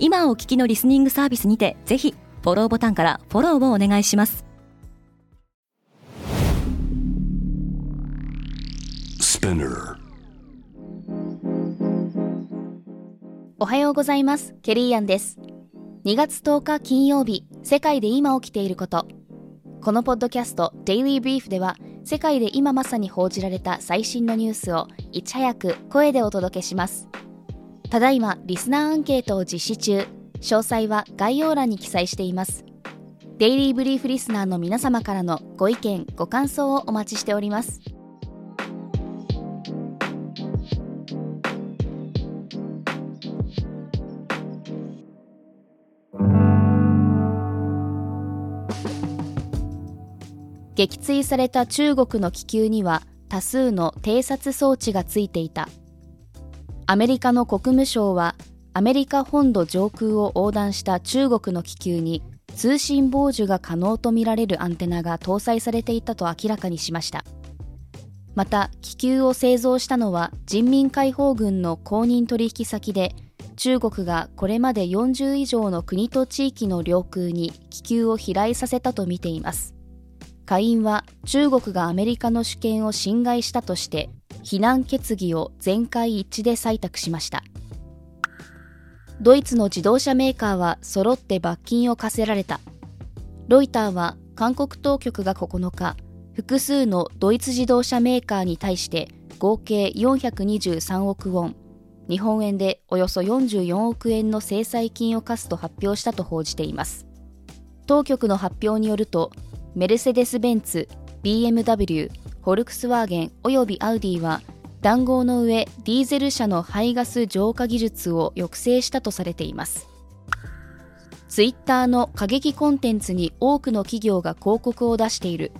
今お聞きのリスニングサービスにてぜひフォローボタンからフォローをお願いします。おはようございます。ケリーアンです。2月10日金曜日世界で今起きていること。このポッドキャスト Daily Brief では世界で今まさに報じられた最新のニュースをいち早く声でお届けしますただいまリスナーアンケートを実施中。詳細は概要欄に記載しています。デイリーブリーフリスナーの皆様からのご意見ご感想をお待ちしております。撃墜された中国の気球には多数の偵察装置がついていた。アメリカの国務省はアメリカ本土上空を横断した中国の気球に通信傍受が可能とみられるアンテナが搭載されていたと明らかにしました。また気球を製造したのは人民解放軍の公認取引先で中国がこれまで40以上の国と地域の領空に気球を飛来させたとみています。下院は中国がアメリカの主権を侵害したとして非難決議を全会一致で採択しました。ドイツの自動車メーカーは揃って罰金を課せられた。ロイターは韓国当局が9日複数のドイツ自動車メーカーに対して合計423億ウォン日本円でおよそ44億円の制裁金を課すと発表したと報じています。当局の発表によるとメルセデス・ベンツ、BMW、フォルクスワーゲンおよびアウディは談合の上ディーゼル車の排ガス浄化技術を抑制したとされています。ツイッターの過激コンテンツに多くの企業が広告を出している。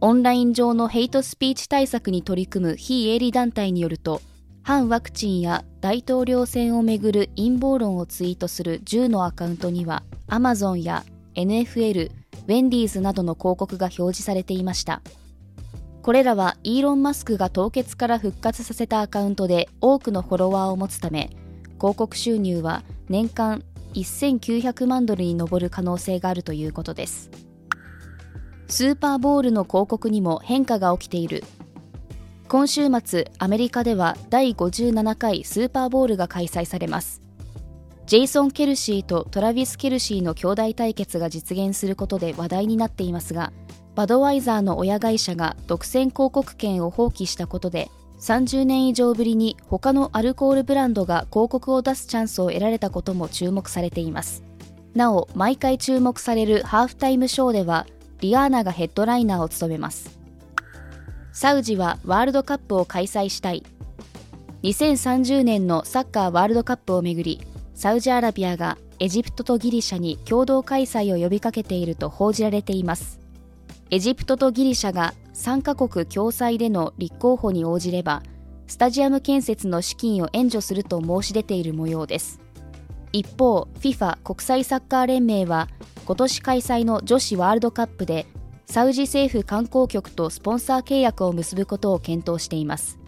オンライン上のヘイトスピーチ対策に取り組む非営利団体によると反ワクチンや大統領選をめぐる陰謀論をツイートする10のアカウントにはアマゾンや NFL ウェンディーズなどの広告が表示されていました。これらはイーロン・マスクが凍結から復活させたアカウントで多くのフォロワーを持つため広告収入は年間1900万ドルに上る可能性があるということです。スーパーボールの広告にも変化が起きている。今週末アメリカでは第57回スーパーボールが開催されます。ジェイソン・ケルシーとトラビス・ケルシーの兄弟対決が実現することで話題になっていますがバドワイザーの親会社が独占広告権を放棄したことで30年以上ぶりに他のアルコールブランドが広告を出すチャンスを得られたことも注目されています。なお毎回注目されるハーフタイムショーではリアーナがヘッドライナーを務めます。サウジはワールドカップを開催したい。2030年のサッカーワールドカップをめぐりサウジアラビアがエジプトとギリシャに共同開催を呼びかけていると報じられています。エジプトとギリシャが3カ国共催での立候補に応じればスタジアム建設の資金を援助すると申し出ている模様です。一方 FIFA 国際サッカー連盟は今年開催の女子ワールドカップでサウジ政府観光局とスポンサー契約を結ぶことを検討しています。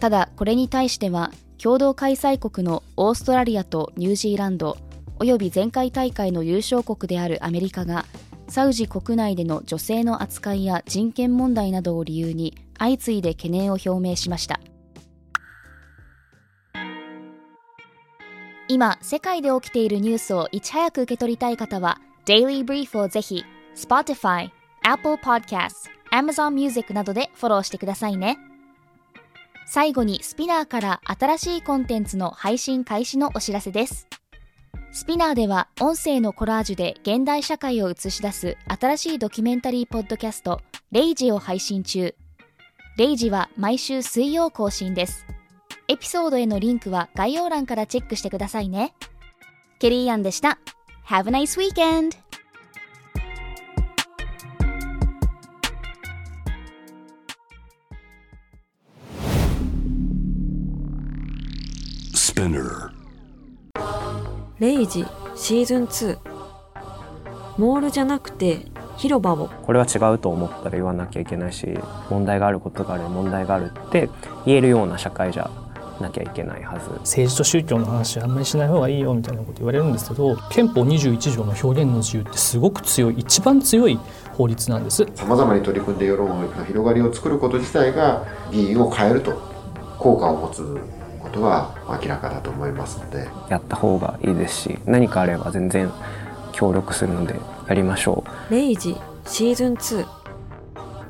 ただこれに対しては共同開催国のオーストラリアとニュージーランドおよび前回大会の優勝国であるアメリカがサウジ国内での女性の扱いや人権問題などを理由に相次いで懸念を表明しました今世界で起きているニュースをいち早く受け取りたい方は Daily Brief をぜひ Spotify、Apple Podcasts、Amazon Music などでフォローしてくださいね。最後に SPINEARから新しいコンテンツの配信開始のお知らせです。 SPINEARでは音声のコラージュで現代社会を映し出す新しいドキュメンタリーポッドキャスト、レイジを配信中。レイジは毎週水曜更新です。エピソードへのリンクは概要欄からチェックしてくださいね。ケリーアンでした。Have a nice weekend! Spinner. レイジシーズン2モールじゃなくて広場を。これは違うと思ったら言わなきゃいけないし問題があることがある問題があるって言えるような社会じゃなきゃいけないはず。政治と宗教の話あんまりしない方がいいよみたいなこと言われるんですけど憲法21条の表現の自由ってすごく強い一番強い法律なんです。さまざまに取り組んで世論の広がりを作ること自体が議員を変えると効果を持つことは明らかだと思いますので。やった方がいいですし何かあれば全然協力するのでやりましょう。レイジシーズン2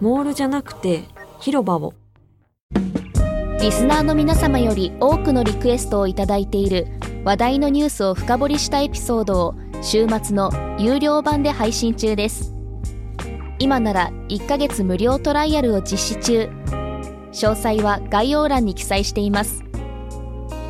モールじゃなくて広場を。リスナーの皆様より多くのリクエストをいただいている話題のニュースを深掘りしたエピソードを週末の有料版で配信中です。今なら1ヶ月無料トライアルを実施中。詳細は概要欄に記載しています